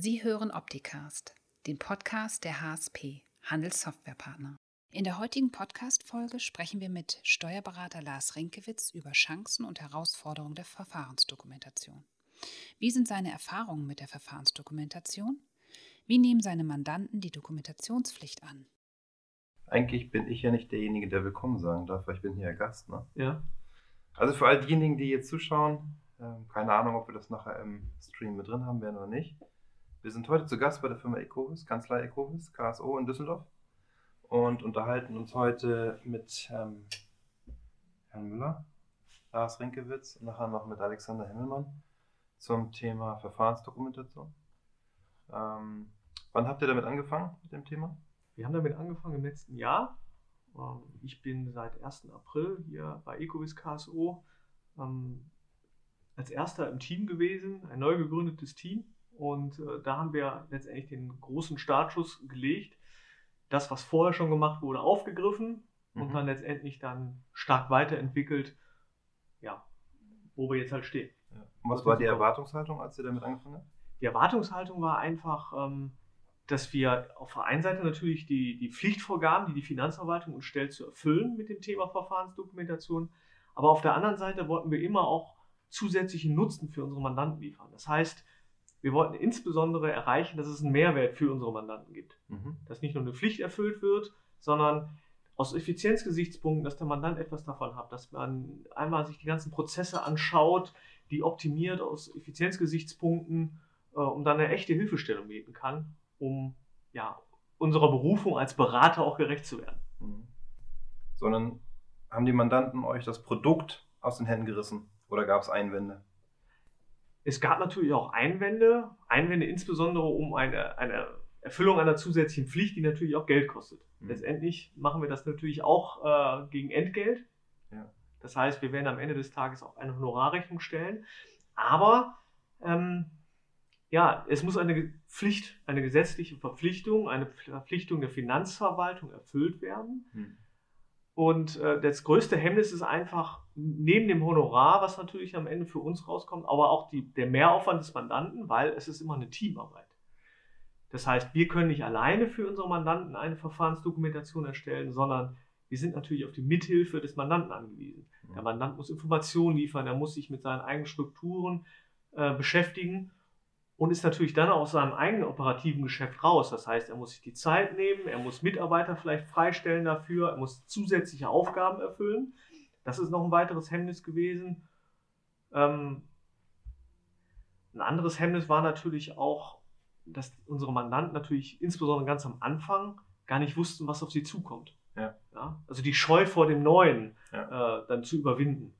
Sie hören Opticast, den Podcast der HSP, Handelssoftwarepartner. In der heutigen Podcast-Folge sprechen wir mit Steuerberater Lars Rinkewitz über Chancen und Herausforderungen der Verfahrensdokumentation. Wie sind seine Erfahrungen mit der Verfahrensdokumentation? Wie nehmen seine Mandanten die Dokumentationspflicht an? Eigentlich bin ich ja nicht derjenige, der willkommen sagen darf, weil ich bin hier ja Gast. Ne? Ja. Also für all diejenigen, die jetzt zuschauen, ähm, keine Ahnung, ob wir das nachher im Stream mit drin haben werden oder nicht. Wir sind heute zu Gast bei der Firma Ecovis, Kanzlei Ecovis, KSO in Düsseldorf und unterhalten uns heute mit ähm, Herrn Müller, Lars Rinkewitz und nachher noch mit Alexander Himmelmann zum Thema Verfahrensdokumentation. Ähm, wann habt ihr damit angefangen mit dem Thema? Wir haben damit angefangen im letzten Jahr. Ähm, ich bin seit 1. April hier bei Ecovis KSO ähm, als erster im Team gewesen, ein neu gegründetes Team. Und äh, da haben wir letztendlich den großen Startschuss gelegt. Das, was vorher schon gemacht wurde, aufgegriffen mhm. und dann letztendlich dann stark weiterentwickelt, ja, wo wir jetzt halt stehen. Ja. Und was war die Erwartungshaltung, als ihr damit angefangen habt? Die Erwartungshaltung war einfach, ähm, dass wir auf der einen Seite natürlich die, die Pflichtvorgaben, die die Finanzverwaltung uns stellt, zu erfüllen mit dem Thema Verfahrensdokumentation. Aber auf der anderen Seite wollten wir immer auch zusätzlichen Nutzen für unsere Mandanten liefern. Das heißt, wir wollten insbesondere erreichen, dass es einen Mehrwert für unsere Mandanten gibt. Mhm. Dass nicht nur eine Pflicht erfüllt wird, sondern aus Effizienzgesichtspunkten, dass der Mandant etwas davon hat, dass man einmal sich die ganzen Prozesse anschaut, die optimiert aus Effizienzgesichtspunkten, äh, um dann eine echte Hilfestellung bieten kann um ja, unserer Berufung als Berater auch gerecht zu werden. Mhm. Sondern haben die Mandanten euch das Produkt aus den Händen gerissen oder gab es Einwände? Es gab natürlich auch Einwände, Einwände insbesondere um eine, eine Erfüllung einer zusätzlichen Pflicht, die natürlich auch Geld kostet. Mhm. Letztendlich machen wir das natürlich auch äh, gegen Entgelt. Ja. Das heißt, wir werden am Ende des Tages auch eine Honorarrechnung stellen. Aber ähm, ja, es muss eine Pflicht, eine gesetzliche Verpflichtung, eine Verpflichtung der Finanzverwaltung erfüllt werden. Hm. Und äh, das größte Hemmnis ist einfach, neben dem Honorar, was natürlich am Ende für uns rauskommt, aber auch die, der Mehraufwand des Mandanten, weil es ist immer eine Teamarbeit. Das heißt, wir können nicht alleine für unsere Mandanten eine Verfahrensdokumentation erstellen, sondern wir sind natürlich auf die Mithilfe des Mandanten angewiesen. Der Mandant muss Informationen liefern, er muss sich mit seinen eigenen Strukturen äh, beschäftigen und ist natürlich dann aus seinem eigenen operativen Geschäft raus. Das heißt, er muss sich die Zeit nehmen, er muss Mitarbeiter vielleicht freistellen dafür, er muss zusätzliche Aufgaben erfüllen. Das ist noch ein weiteres Hemmnis gewesen. Ähm, ein anderes Hemmnis war natürlich auch, dass unsere Mandanten natürlich insbesondere ganz am Anfang gar nicht wussten, was auf sie zukommt. Ja. ja. Also die Scheu vor dem Neuen ja. äh, dann zu überwinden.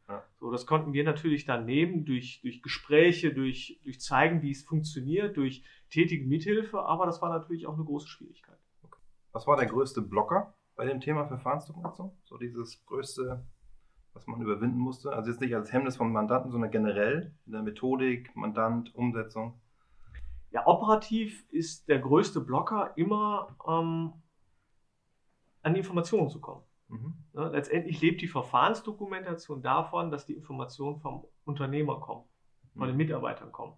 So, das konnten wir natürlich dann nehmen durch, durch Gespräche, durch, durch zeigen, wie es funktioniert, durch tätige Mithilfe, aber das war natürlich auch eine große Schwierigkeit. Okay. Was war der größte Blocker bei dem Thema Verfahrensdokumentation? So dieses größte, was man überwinden musste? Also jetzt nicht als Hemmnis vom Mandanten, sondern generell in der Methodik, Mandant, Umsetzung. Ja, operativ ist der größte Blocker immer ähm, an die Informationen zu kommen. Mhm. Ja, letztendlich lebt die Verfahrensdokumentation davon, dass die Informationen vom Unternehmer kommen, von mhm. den Mitarbeitern kommen.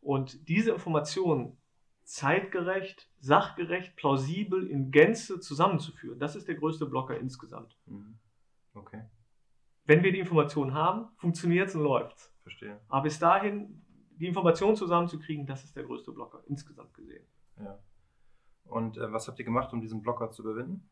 Und diese Informationen zeitgerecht, sachgerecht, plausibel in Gänze zusammenzuführen, das ist der größte Blocker insgesamt. Mhm. Okay. Wenn wir die Informationen haben, funktioniert es und läuft es. Verstehe. Aber bis dahin, die Informationen zusammenzukriegen, das ist der größte Blocker insgesamt gesehen. Ja. Und äh, was habt ihr gemacht, um diesen Blocker zu überwinden?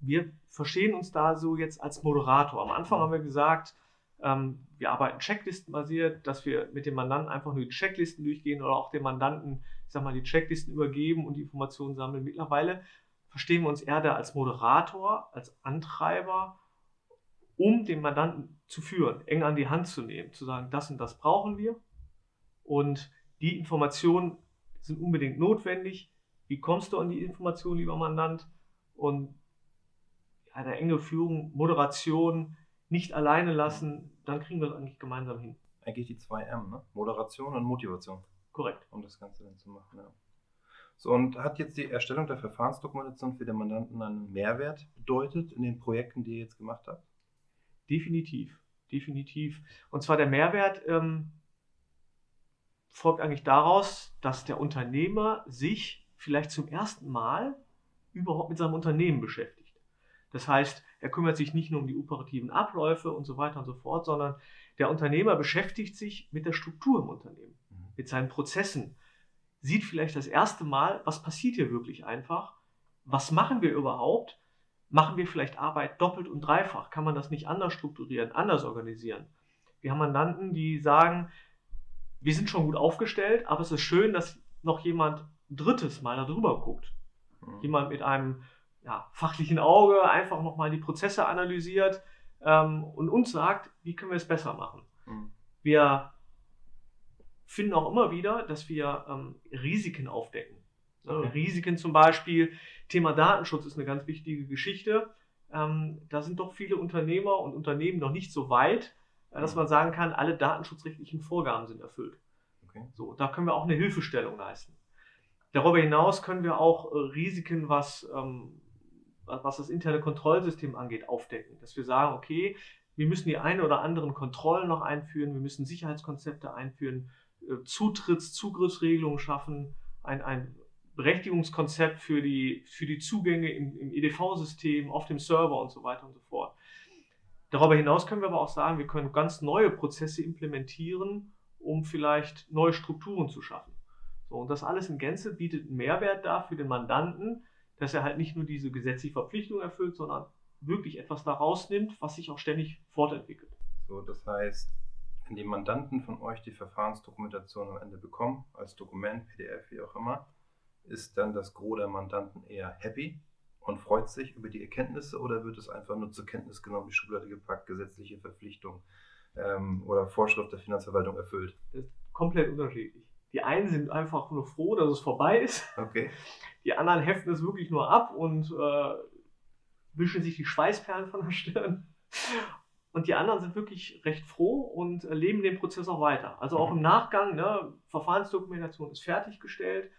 Wir verstehen uns da so jetzt als Moderator. Am Anfang mhm. haben wir gesagt, ähm, wir arbeiten checklistenbasiert, dass wir mit dem Mandanten einfach nur die Checklisten durchgehen oder auch dem Mandanten, ich sag mal, die Checklisten übergeben und die Informationen sammeln. Mittlerweile verstehen wir uns eher da als Moderator, als Antreiber, um den Mandanten zu führen, eng an die Hand zu nehmen, zu sagen, das und das brauchen wir und die Informationen sind unbedingt notwendig. Wie kommst du an die Informationen, lieber Mandant? Und eine enge Führung, Moderation, nicht alleine lassen, dann kriegen wir es eigentlich gemeinsam hin. Eigentlich die zwei M, ne? Moderation und Motivation. Korrekt. Um das Ganze dann zu machen, ja. So, und hat jetzt die Erstellung der Verfahrensdokumentation für den Mandanten einen Mehrwert bedeutet in den Projekten, die ihr jetzt gemacht habt? Definitiv, definitiv. Und zwar der Mehrwert, ähm, folgt eigentlich daraus, dass der Unternehmer sich vielleicht zum ersten Mal überhaupt mit seinem Unternehmen beschäftigt. Das heißt, er kümmert sich nicht nur um die operativen Abläufe und so weiter und so fort, sondern der Unternehmer beschäftigt sich mit der Struktur im Unternehmen, mhm. mit seinen Prozessen, sieht vielleicht das erste Mal, was passiert hier wirklich einfach, was machen wir überhaupt, machen wir vielleicht Arbeit doppelt und dreifach, kann man das nicht anders strukturieren, anders organisieren. Wir haben Mandanten, die sagen, wir sind schon gut aufgestellt, aber es ist schön, dass noch jemand drittes Mal darüber guckt. Mhm. Jemand mit einem ja, fachlichen Auge einfach nochmal die Prozesse analysiert ähm, und uns sagt, wie können wir es besser machen. Mhm. Wir finden auch immer wieder, dass wir ähm, Risiken aufdecken. Okay. Risiken zum Beispiel, Thema Datenschutz ist eine ganz wichtige Geschichte. Ähm, da sind doch viele Unternehmer und Unternehmen noch nicht so weit, äh, dass mhm. man sagen kann, alle datenschutzrechtlichen Vorgaben sind erfüllt. Okay. So, da können wir auch eine Hilfestellung leisten. Darüber hinaus können wir auch äh, Risiken, was, ähm, was das interne Kontrollsystem angeht, aufdecken. Dass wir sagen, okay, wir müssen die eine oder anderen Kontrollen noch einführen, wir müssen Sicherheitskonzepte einführen, äh, Zutritts-, Zugriffsregelungen schaffen, ein, ein Berechtigungskonzept für die, für die Zugänge im, im EDV-System, auf dem Server und so weiter und so fort. Darüber hinaus können wir aber auch sagen, wir können ganz neue Prozesse implementieren, um vielleicht neue Strukturen zu schaffen. So, und das alles in Gänze bietet einen Mehrwert da für den Mandanten, dass er halt nicht nur diese gesetzliche Verpflichtung erfüllt, sondern wirklich etwas daraus nimmt, was sich auch ständig fortentwickelt. So, das heißt, wenn die Mandanten von euch die Verfahrensdokumentation am Ende bekommen, als Dokument, PDF, wie auch immer, ist dann das Gros der Mandanten eher happy und freut sich über die Erkenntnisse oder wird es einfach nur zur Kenntnis genommen, die Schublade gepackt, gesetzliche Verpflichtung ähm, oder Vorschrift der Finanzverwaltung erfüllt? Das ist komplett unterschiedlich. Die einen sind einfach nur froh, dass es vorbei ist. Okay. Die anderen heften es wirklich nur ab und äh, wischen sich die Schweißperlen von der Stirn. Und die anderen sind wirklich recht froh und leben den Prozess auch weiter. Also auch mhm. im Nachgang, ne, Verfahrensdokumentation ist fertiggestellt.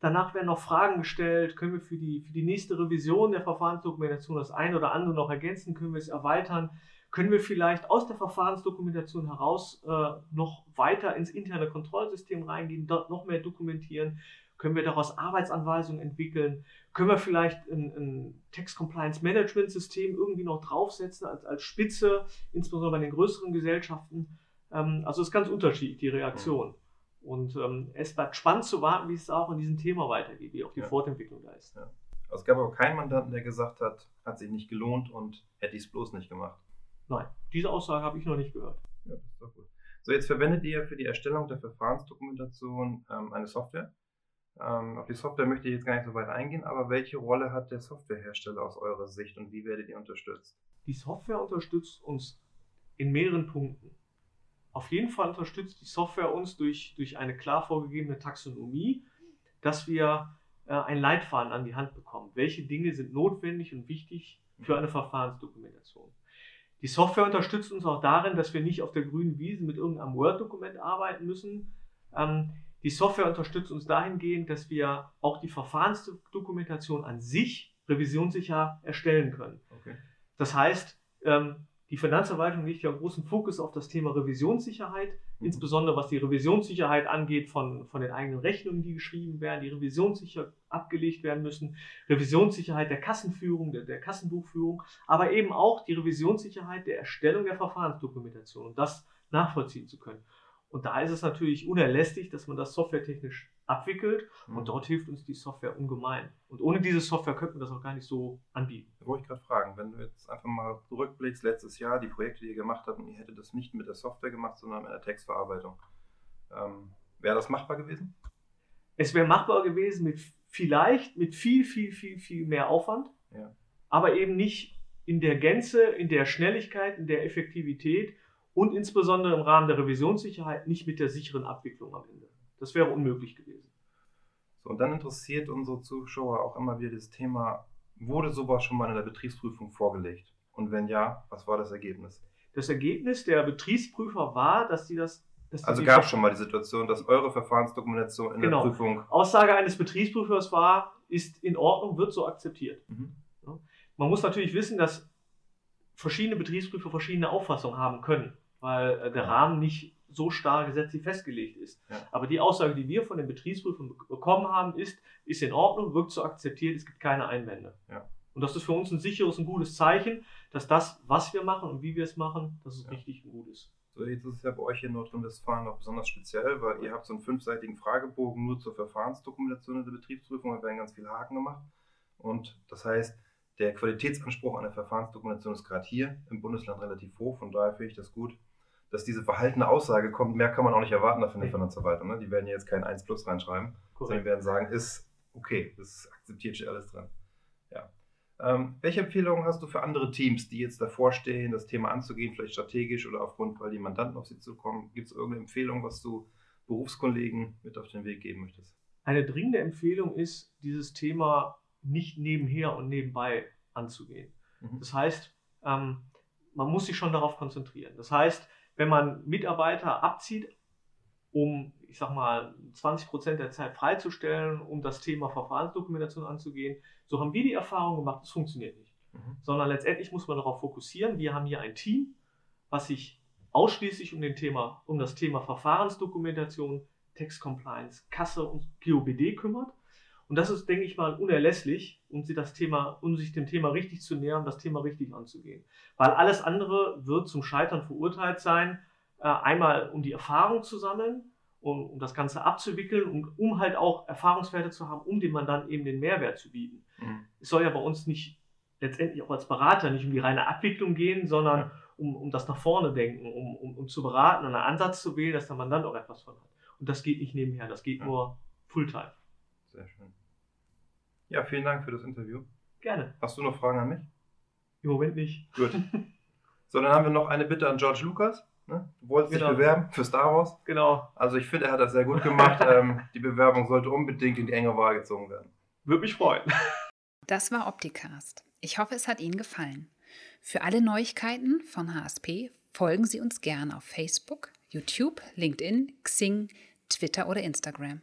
Danach werden noch Fragen gestellt, können wir für die, für die nächste Revision der Verfahrensdokumentation das eine oder andere noch ergänzen, können wir es erweitern, können wir vielleicht aus der Verfahrensdokumentation heraus äh, noch weiter ins interne Kontrollsystem reingehen, dort noch mehr dokumentieren, können wir daraus Arbeitsanweisungen entwickeln, können wir vielleicht ein, ein Text-Compliance-Management-System irgendwie noch draufsetzen als, als Spitze, insbesondere bei den größeren Gesellschaften. Ähm, also es ist ganz unterschiedlich, die Reaktion. Mhm. Und ähm, es bleibt spannend zu warten, wie es auch in diesem Thema weitergeht, wie auch die ja. Fortentwicklung da ist. Ja. Also es gab aber keinen Mandanten, der gesagt hat, hat sich nicht gelohnt und hätte ich es bloß nicht gemacht. Nein, diese Aussage habe ich noch nicht gehört. Ja, das ist doch gut. So, jetzt verwendet ihr für die Erstellung der Verfahrensdokumentation ähm, eine Software. Ähm, auf die Software möchte ich jetzt gar nicht so weit eingehen, aber welche Rolle hat der Softwarehersteller aus eurer Sicht und wie werdet ihr unterstützt? Die Software unterstützt uns in mehreren Punkten. Auf jeden Fall unterstützt die Software uns durch, durch eine klar vorgegebene Taxonomie, dass wir äh, einen Leitfaden an die Hand bekommen. Welche Dinge sind notwendig und wichtig für eine Verfahrensdokumentation? Die Software unterstützt uns auch darin, dass wir nicht auf der grünen Wiese mit irgendeinem Word-Dokument arbeiten müssen. Ähm, die Software unterstützt uns dahingehend, dass wir auch die Verfahrensdokumentation an sich revisionssicher erstellen können. Okay. Das heißt, ähm, die Finanzverwaltung legt ja großen Fokus auf das Thema Revisionssicherheit. Insbesondere was die Revisionssicherheit angeht von, von den eigenen Rechnungen, die geschrieben werden, die revisionssicher abgelegt werden müssen, Revisionssicherheit der Kassenführung, der, der Kassenbuchführung, aber eben auch die Revisionssicherheit der Erstellung der Verfahrensdokumentation und das nachvollziehen zu können. Und da ist es natürlich unerlässlich, dass man das softwaretechnisch abwickelt mhm. und dort hilft uns die Software ungemein. Und ohne diese Software könnten wir das auch gar nicht so anbieten. Da wollte ich gerade fragen, wenn du jetzt einfach mal zurückblickst, letztes Jahr, die Projekte, die ihr gemacht habt, und ihr hättet das nicht mit der Software gemacht, sondern mit der Textverarbeitung, ähm, wäre das machbar gewesen? Es wäre machbar gewesen mit vielleicht mit viel, viel, viel, viel mehr Aufwand, ja. aber eben nicht in der Gänze, in der Schnelligkeit, in der Effektivität und insbesondere im Rahmen der Revisionssicherheit nicht mit der sicheren Abwicklung am Ende. Das wäre unmöglich gewesen. So, und dann interessiert unsere Zuschauer auch immer wieder das Thema, wurde sowas schon mal in der Betriebsprüfung vorgelegt? Und wenn ja, was war das Ergebnis? Das Ergebnis der Betriebsprüfer war, dass sie das. Also gab es schon mal die Situation, dass eure Verfahrensdokumentation in genau. der Prüfung. Aussage eines Betriebsprüfers war, ist in Ordnung, wird so akzeptiert. Mhm. Man muss natürlich wissen, dass verschiedene Betriebsprüfer verschiedene Auffassungen haben können, weil äh, der Rahmen nicht so starr gesetzlich festgelegt ist. Ja. Aber die Aussage, die wir von den Betriebsprüfern bekommen haben, ist, ist in Ordnung, wirkt so akzeptiert, es gibt keine Einwände. Ja. Und das ist für uns ein sicheres und gutes Zeichen, dass das, was wir machen und wie wir es machen, dass es Ja. richtig und gut ist. So, jetzt ist es ja bei euch hier in Nordrhein-Westfalen noch besonders speziell, weil ihr habt so einen fünfseitigen Fragebogen nur zur Verfahrensdokumentation in der Betriebsprüfung, da werden ganz viele Haken gemacht. Und das heißt, der Qualitätsanspruch an der Verfahrensdokumentation ist gerade hier im Bundesland relativ hoch. Von daher finde ich das gut, dass diese verhaltene Aussage kommt. Mehr kann man auch nicht erwarten davon der. Finanzverwaltung. Ne? Die werden ja jetzt kein 1 plus reinschreiben, sondern werden sagen, ist okay, das akzeptiert steht alles drin. Ja. Ähm, welche Empfehlungen hast du für andere Teams, die jetzt davor stehen, das Thema anzugehen, vielleicht strategisch oder aufgrund, weil die Mandanten auf sie zukommen? Gibt es irgendeine Empfehlung, was du Berufskollegen mit auf den Weg geben möchtest? Eine dringende Empfehlung ist, dieses Thema nicht nebenher und nebenbei anzugehen. Mhm. Das heißt, ähm, man muss sich schon darauf konzentrieren. Das heißt, wenn man Mitarbeiter abzieht, um, ich sag mal, 20 Prozent der Zeit freizustellen, um das Thema Verfahrensdokumentation anzugehen, so haben wir die Erfahrung gemacht, es funktioniert nicht. Mhm. Sondern letztendlich muss man darauf fokussieren. Wir haben hier ein Team, was sich ausschließlich um, den Thema, um das Thema Verfahrensdokumentation, Text Compliance, Kasse und GOBD kümmert. Und das ist, denke ich mal, unerlässlich, um sich, das Thema, um sich dem Thema richtig zu nähern, das Thema richtig anzugehen. Weil alles andere wird zum Scheitern verurteilt sein, äh, einmal um die Erfahrung zu sammeln, um, um das Ganze abzuwickeln und um halt auch Erfahrungswerte zu haben, um dem Mandanten eben den Mehrwert zu bieten. Mhm. Es soll ja bei uns nicht letztendlich auch als Berater nicht um die reine Abwicklung gehen, sondern Ja. um, um das nach vorne denken, um, um, um zu beraten und einen Ansatz zu wählen, dass der Mandant auch etwas von hat. Und das geht nicht nebenher, das geht Ja. nur Fulltime. Sehr schön. Ja, vielen Dank für das Interview. Gerne. Hast du noch Fragen an mich? Im Moment nicht. Gut. So, dann haben wir noch eine Bitte an George Lucas. Ne? Du wolltest Genau. dich bewerben für Star Wars. Genau. Also ich finde, er hat das sehr gut gemacht. ähm, die Bewerbung sollte unbedingt in die enge Wahl gezogen werden. Würde mich freuen. Das war Opticast. Ich hoffe, es hat Ihnen gefallen. Für alle Neuigkeiten von HSP folgen Sie uns gern auf Facebook, YouTube, LinkedIn, Xing, Twitter oder Instagram.